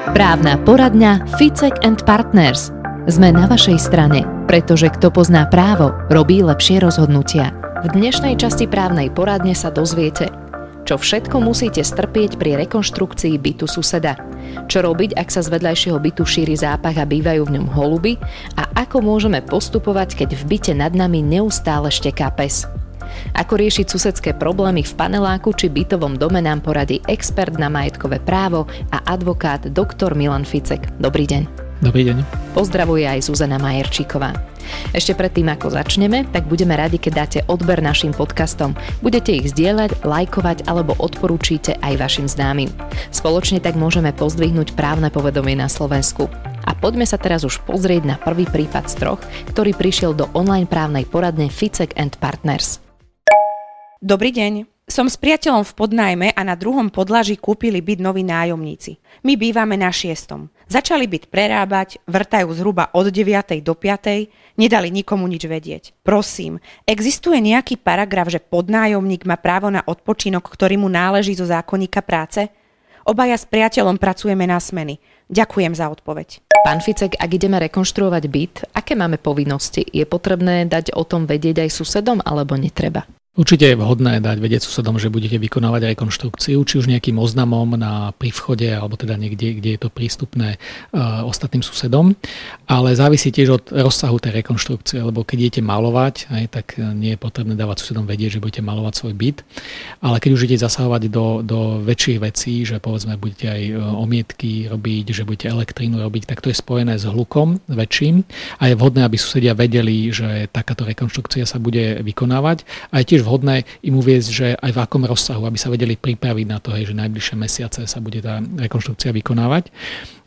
Právna poradňa Ficek and Partners. Sme na vašej strane, pretože kto pozná právo, robí lepšie rozhodnutia. V dnešnej časti právnej poradne sa dozviete, čo všetko musíte strpieť pri rekonštrukcii bytu suseda, čo robiť, ak sa z vedľajšieho bytu šíri zápach a bývajú v ňom holuby a ako môžeme postupovať, keď v byte nad nami neustále šteká pes. Ako riešiť susedské problémy v paneláku či bytovom dome nám poradí expert na majetkové právo a advokát dr. Milan Ficek. Dobrý deň. Dobrý deň. Pozdravuje aj Zuzana Majerčíková. Ešte predtým, ako začneme, tak budeme radi, keď dáte odber našim podcastom. Budete ich zdieľať, lajkovať alebo odporúčite aj vašim známym. Spoločne tak môžeme pozdvihnúť právne povedomie na Slovensku. A poďme sa teraz už pozrieť na prvý prípad z troch, ktorý prišiel do online právnej poradne Ficek and Partners. Dobrý deň. Som s priateľom v podnajme a na druhom podlaží kúpili byt noví nájomníci. My bývame na šiestom. Začali byt prerábať, vrtajú zhruba od 9. do 5. Nedali nikomu nič vedieť. Prosím, existuje nejaký paragraf, že podnájomník má právo na odpočinok, ktorý mu náleží zo zákonníka práce? Obaja s priateľom pracujeme na smeny. Ďakujem za odpoveď. Pán Ficek, ak ideme rekonštruovať byt, aké máme povinnosti? Je potrebné dať o tom vedieť aj susedom alebo netreba? Určite je vhodné dať vedieť susedom, že budete vykonávať rekonštrukciu, či už nejakým oznamom na privchode alebo teda niekde, kde je to prístupné uh, ostatným susedom. Ale závisí tiež od rozsahu tej rekonštrukcie, lebo keď idete malovať, aj, tak nie je potrebné dávať susedom vedieť, že budete malovať svoj byt. Ale keď už idete zasahovať do, do väčších vecí, že povedzme budete aj e, omietky robiť, že budete elektrínu robiť, tak to je spojené s hlukom väčším a je vhodné, aby susedia vedeli, že takáto rekonštrukcia sa bude vykonávať. A tiež vhodné im uviezť, že aj v akom rozsahu, aby sa vedeli pripraviť na to, hej, že najbližšie mesiace sa bude tá rekonštrukcia vykonávať.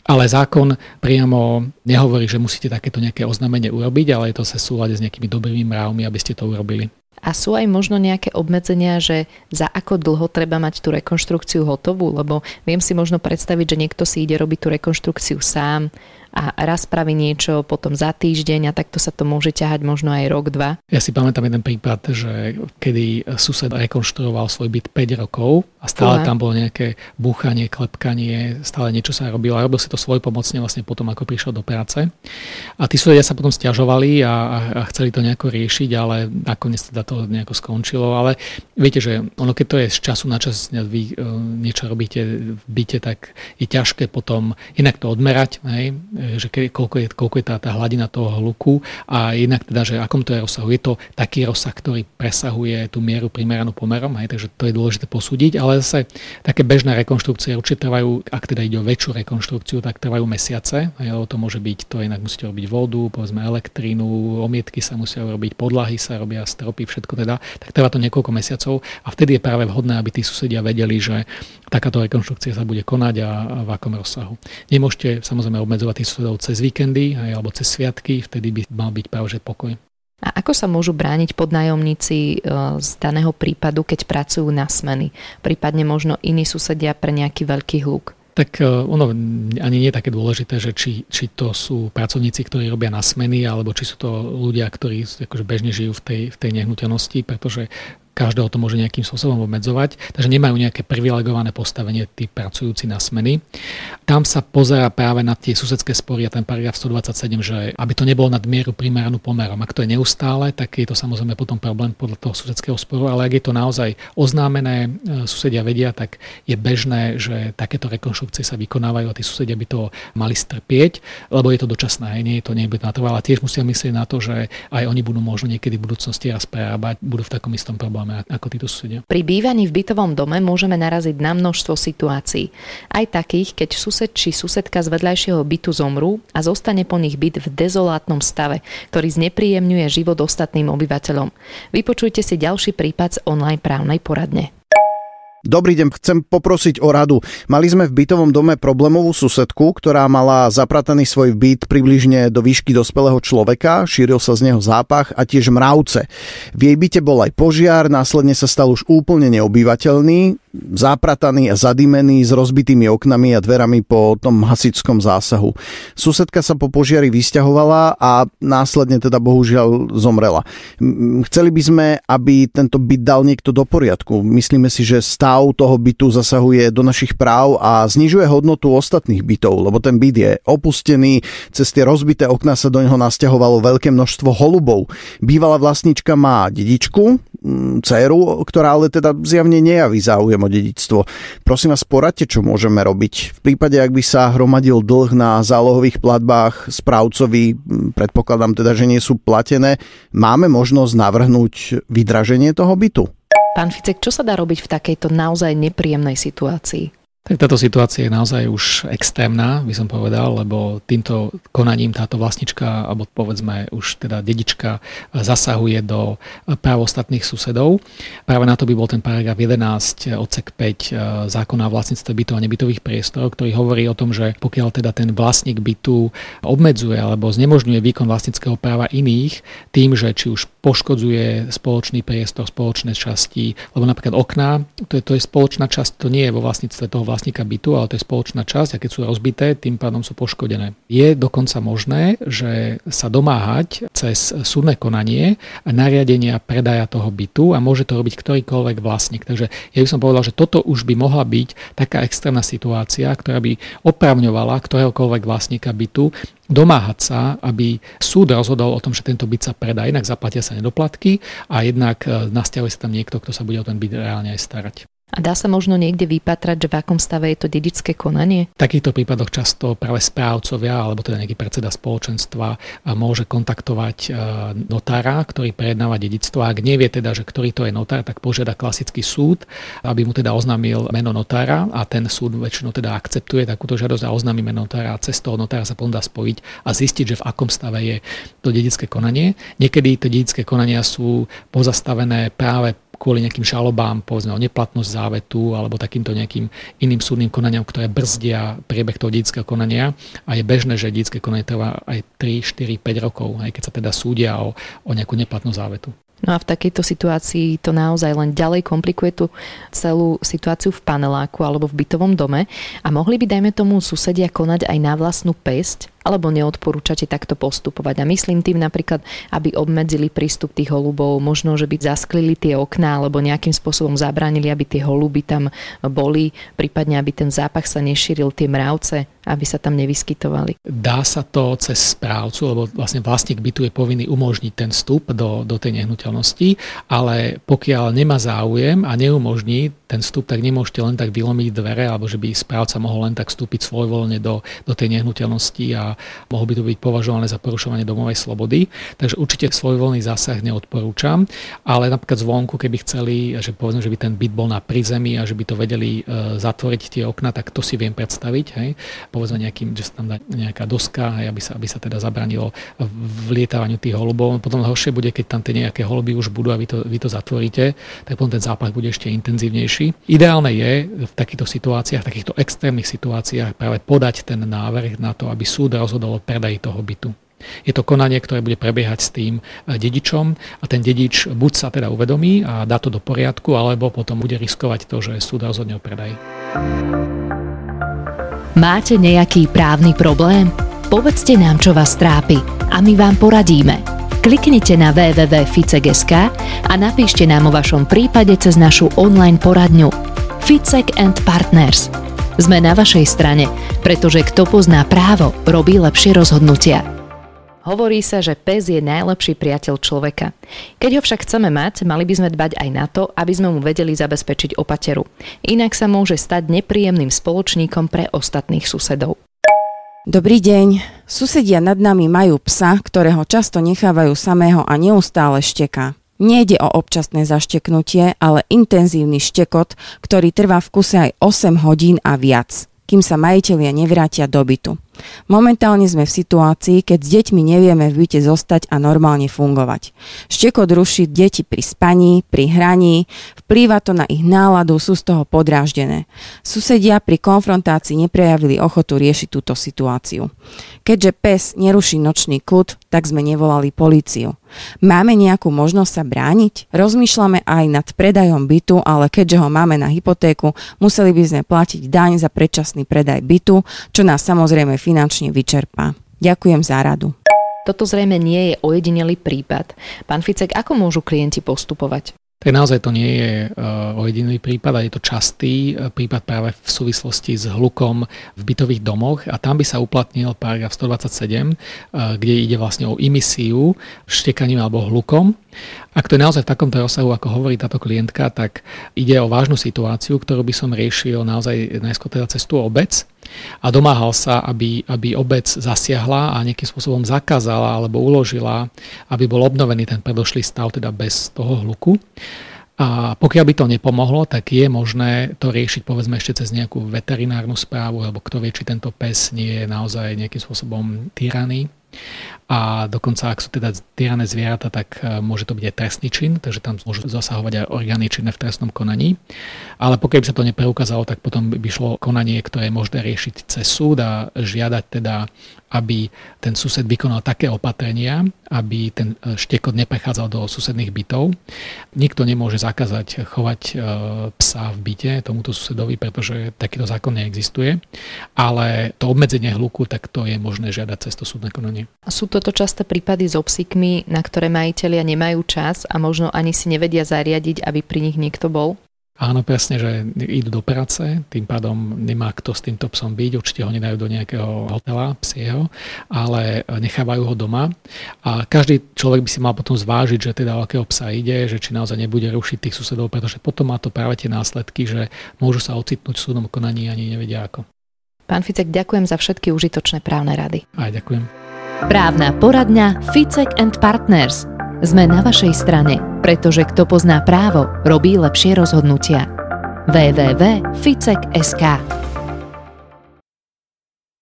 Ale zákon priamo nehovorí, že musíte takéto nejaké oznámenie urobiť, ale je to sa súlade s nejakými dobrými mravmi, aby ste to urobili. A sú aj možno nejaké obmedzenia, že za ako dlho treba mať tú rekonštrukciu hotovú? Lebo viem si možno predstaviť, že niekto si ide robiť tú rekonštrukciu sám a raz spraví niečo potom za týždeň a takto sa to môže ťahať možno aj rok, dva. Ja si pamätám jeden prípad, že kedy sused rekonštruoval svoj byt 5 rokov a stále Uha. tam bolo nejaké búchanie, klepkanie, stále niečo sa robilo a robil si to svoj pomocne vlastne potom, ako prišiel do práce. A tí susedia sa potom stiažovali a, a chceli to nejako riešiť, ale nakoniec teda to nejako skončilo. Ale viete, že ono keď to je z času na čas, vy e, niečo robíte v byte, tak je ťažké potom inak to odmerať, hej, že ke, koľko je, koľko je tá, tá hladina toho hluku a jednak teda, že akom to je rozsahu. Je to taký rozsah, ktorý presahuje tú mieru primeranú pomerom, hej, takže to je dôležité posúdiť, ale zase také bežné rekonštrukcie určite trvajú, ak teda ide o väčšiu rekonštrukciu, tak trvajú mesiace, hej, lebo to môže byť, to inak musíte robiť vodu, povedzme elektrínu, omietky sa musia robiť, podlahy sa robia, stropy, všetko teda, tak trvá to niekoľko mesiacov a vtedy je práve vhodné, aby tí susedia vedeli, že takáto rekonštrukcia sa bude konať a, a v akom rozsahu. Nemôžete samozrejme obmedzovať tých susedov cez víkendy alebo cez sviatky, vtedy by mal byť práve že pokoj. A ako sa môžu brániť podnájomníci e, z daného prípadu, keď pracujú na smeny? Prípadne možno iní susedia pre nejaký veľký hluk? Tak e, ono ani nie je také dôležité, že či, či to sú pracovníci, ktorí robia na smeny, alebo či sú to ľudia, ktorí akože bežne žijú v tej, v tej nehnuteľnosti, pretože každého to môže nejakým spôsobom obmedzovať, takže nemajú nejaké privilegované postavenie tí pracujúci na smeny. Tam sa pozera práve na tie susedské spory a ten paragraf 127, že aby to nebolo nad mieru primeranú pomerom. Ak to je neustále, tak je to samozrejme potom problém podľa toho susedského sporu, ale ak je to naozaj oznámené, e, susedia vedia, tak je bežné, že takéto rekonštrukcie sa vykonávajú a tí susedia by to mali strpieť, lebo je to dočasné, nie je to nebude natrvalé. Tiež musia myslieť na to, že aj oni budú možno niekedy v budúcnosti raz prerábať, budú v takom istom probléme máme ako títo susedia. Pri bývaní v bytovom dome môžeme naraziť na množstvo situácií. Aj takých, keď sused či susedka z vedľajšieho bytu zomrú a zostane po nich byt v dezolátnom stave, ktorý znepríjemňuje život ostatným obyvateľom. Vypočujte si ďalší prípad z online právnej poradne. Dobrý deň, chcem poprosiť o radu. Mali sme v bytovom dome problémovú susedku, ktorá mala zaprataný svoj byt približne do výšky dospelého človeka, šíril sa z neho zápach a tiež mravce. V jej byte bol aj požiar, následne sa stal už úplne neobývateľný. Zaprataný a zadimený s rozbitými oknami a dverami po tom hasickom zásahu. Susedka sa po požiari vysťahovala a následne teda bohužiaľ zomrela. Chceli by sme, aby tento byt dal niekto do poriadku. Myslíme si, že stav toho bytu zasahuje do našich práv a znižuje hodnotu ostatných bytov, lebo ten byt je opustený, cez tie rozbité okná sa do neho nasťahovalo veľké množstvo holubov. Bývalá vlastnička má dedičku, dceru, ktorá ale teda zjavne nejaví záujem o dedičstvo. Prosím vás, poradte, čo môžeme robiť. V prípade, ak by sa hromadil dlh na zálohových platbách správcovi, predpokladám teda, že nie sú platené, máme možnosť navrhnúť vydraženie toho bytu? Pán Ficek, čo sa dá robiť v takejto naozaj nepríjemnej situácii? Tak táto situácia je naozaj už extrémna, by som povedal, lebo týmto konaním táto vlastnička, alebo povedzme už teda dedička, zasahuje do práv ostatných susedov. Práve na to by bol ten paragraf 11 odsek 5 e, zákona o vlastníctve bytov a nebytových priestorov, ktorý hovorí o tom, že pokiaľ teda ten vlastník bytu obmedzuje alebo znemožňuje výkon vlastníckého práva iných tým, že či už poškodzuje spoločný priestor, spoločné časti, lebo napríklad okná, to je, to je spoločná časť, to nie je vo vlastníctve toho vlastníka bytu, ale to je spoločná časť a keď sú rozbité, tým pádom sú poškodené. Je dokonca možné, že sa domáhať cez súdne konanie a nariadenia predaja toho bytu a môže to robiť ktorýkoľvek vlastník. Takže ja by som povedal, že toto už by mohla byť taká extrémna situácia, ktorá by opravňovala ktoréhokoľvek vlastníka bytu domáhať sa, aby súd rozhodol o tom, že tento byt sa predá, inak zaplatia sa nedoplatky a jednak e, nastiavuje sa tam niekto, kto sa bude o ten byt reálne aj starať. A dá sa možno niekde vypatrať, že v akom stave je to dedičské konanie? V takýchto prípadoch často práve správcovia alebo teda nejaký predseda spoločenstva môže kontaktovať notára, ktorý prejednáva dedictvo. Ak nevie teda, že ktorý to je notár, tak požiada klasický súd, aby mu teda oznámil meno notára a ten súd väčšinou teda akceptuje takúto žiadosť a oznámi meno notára a cez toho notára sa potom dá spojiť a zistiť, že v akom stave je to dedické konanie. Niekedy tie dedické konania sú pozastavené práve kvôli nejakým žalobám, povedzme o neplatnosť závetu alebo takýmto nejakým iným súdnym konaniam, ktoré brzdia priebeh toho dedického konania. A je bežné, že dedické konanie trvá aj 3, 4, 5 rokov, aj keď sa teda súdia o, o nejakú neplatnosť závetu. No a v takejto situácii to naozaj len ďalej komplikuje tú celú situáciu v paneláku alebo v bytovom dome. A mohli by, dajme tomu, susedia konať aj na vlastnú pesť alebo neodporúčate takto postupovať. A myslím tým napríklad, aby obmedzili prístup tých holubov, možno, že by zasklili tie okná alebo nejakým spôsobom zabránili, aby tie holuby tam boli, prípadne aby ten zápach sa nešíril, tie mravce, aby sa tam nevyskytovali. Dá sa to cez správcu, lebo vlastne vlastník bytu je povinný umožniť ten vstup do, do tej nehnuteľnosti, ale pokiaľ nemá záujem a neumožní ten vstup, tak nemôžete len tak vylomiť dvere, alebo že by správca mohol len tak vstúpiť svojvoľne do, do tej nehnuteľnosti a mohlo by to byť považované za porušovanie domovej slobody. Takže určite svojvoľný zásah neodporúčam, ale napríklad zvonku, keby chceli, že povedzme, že by ten byt bol na prízemí a že by to vedeli e, zatvoriť tie okna, tak to si viem predstaviť. Hej. Povedzme nejakým, že sa tam dá nejaká doska, hej, aby, sa, aby sa teda zabranilo vlietávaniu tých holubov. Potom horšie bude, keď tam tie nejaké holuby už budú a vy to, vy to zatvoríte, tak potom ten zápach bude ešte intenzívnejší. Ideálne je v takýchto situáciách, v takýchto extrémnych situáciách práve podať ten návrh na to, aby súd rozhodol o predaji toho bytu. Je to konanie, ktoré bude prebiehať s tým eh, dedičom a ten dedič buď sa teda uvedomí a dá to do poriadku, alebo potom bude riskovať to, že súd rozhodne o predaji. Máte nejaký právny problém? Povedzte nám, čo vás trápi a my vám poradíme. Kliknite na www.ficek.sk a napíšte nám o vašom prípade cez našu online poradňu Ficek and Partners – sme na vašej strane, pretože kto pozná právo, robí lepšie rozhodnutia. Hovorí sa, že pes je najlepší priateľ človeka. Keď ho však chceme mať, mali by sme dbať aj na to, aby sme mu vedeli zabezpečiť opateru. Inak sa môže stať nepríjemným spoločníkom pre ostatných susedov. Dobrý deň. Susedia nad nami majú psa, ktorého často nechávajú samého a neustále šteka. Nejde o občasné zašteknutie, ale intenzívny štekot, ktorý trvá v kuse aj 8 hodín a viac, kým sa majiteľia nevrátia do bytu. Momentálne sme v situácii, keď s deťmi nevieme v byte zostať a normálne fungovať. Štekot ruší deti pri spaní, pri hraní, vplýva to na ich náladu, sú z toho podráždené. Susedia pri konfrontácii neprejavili ochotu riešiť túto situáciu. Keďže pes neruší nočný kľud, tak sme nevolali políciu. Máme nejakú možnosť sa brániť? Rozmýšľame aj nad predajom bytu, ale keďže ho máme na hypotéku, museli by sme platiť daň za predčasný predaj bytu, čo nás samozrejme finančne vyčerpá. Ďakujem za radu. Toto zrejme nie je ojedinelý prípad. Pán Ficek, ako môžu klienti postupovať? Tak naozaj to nie je uh, ojedinelý prípad, ale je to častý uh, prípad práve v súvislosti s hlukom v bytových domoch a tam by sa uplatnil paragraf 127, uh, kde ide vlastne o emisiu štekaním alebo hlukom. Ak to je naozaj v takomto rozsahu, ako hovorí táto klientka, tak ide o vážnu situáciu, ktorú by som riešil naozaj najskôr teda cez tú obec a domáhal sa, aby, aby obec zasiahla a nejakým spôsobom zakázala alebo uložila, aby bol obnovený ten predošlý stav, teda bez toho hluku. A pokiaľ by to nepomohlo, tak je možné to riešiť povedzme ešte cez nejakú veterinárnu správu, alebo kto vie, či tento pes nie je naozaj nejakým spôsobom tyraný a dokonca ak sú teda týrané zvieratá, tak e, môže to byť aj trestný čin, takže tam môžu zasahovať aj orgány činné v trestnom konaní. Ale pokiaľ by sa to nepreukázalo, tak potom by šlo konanie, ktoré je možné riešiť cez súd a žiadať teda aby ten sused vykonal také opatrenia, aby ten e, štekot neprechádzal do susedných bytov. Nikto nemôže zakázať chovať e, psa v byte tomuto susedovi, pretože takýto zákon neexistuje, ale to obmedzenie hluku, tak to je možné žiadať cez to súdne konanie. Sú toto časté prípady s obsíkmi, na ktoré majiteľia nemajú čas a možno ani si nevedia zariadiť, aby pri nich niekto bol? Áno, presne, že idú do práce, tým pádom nemá kto s týmto psom byť, určite ho nedajú do nejakého hotela psieho, ale nechávajú ho doma. A každý človek by si mal potom zvážiť, že teda o akého psa ide, že či naozaj nebude rušiť tých susedov, pretože potom má to práve tie následky, že môžu sa ocitnúť v súdnom konaní ani nevedia ako. Pán Ficek, ďakujem za všetky užitočné právne rady. Aj ďakujem. Právna poradňa Ficek and Partners – sme na vašej strane, pretože kto pozná právo, robí lepšie rozhodnutia. www.ficek.sk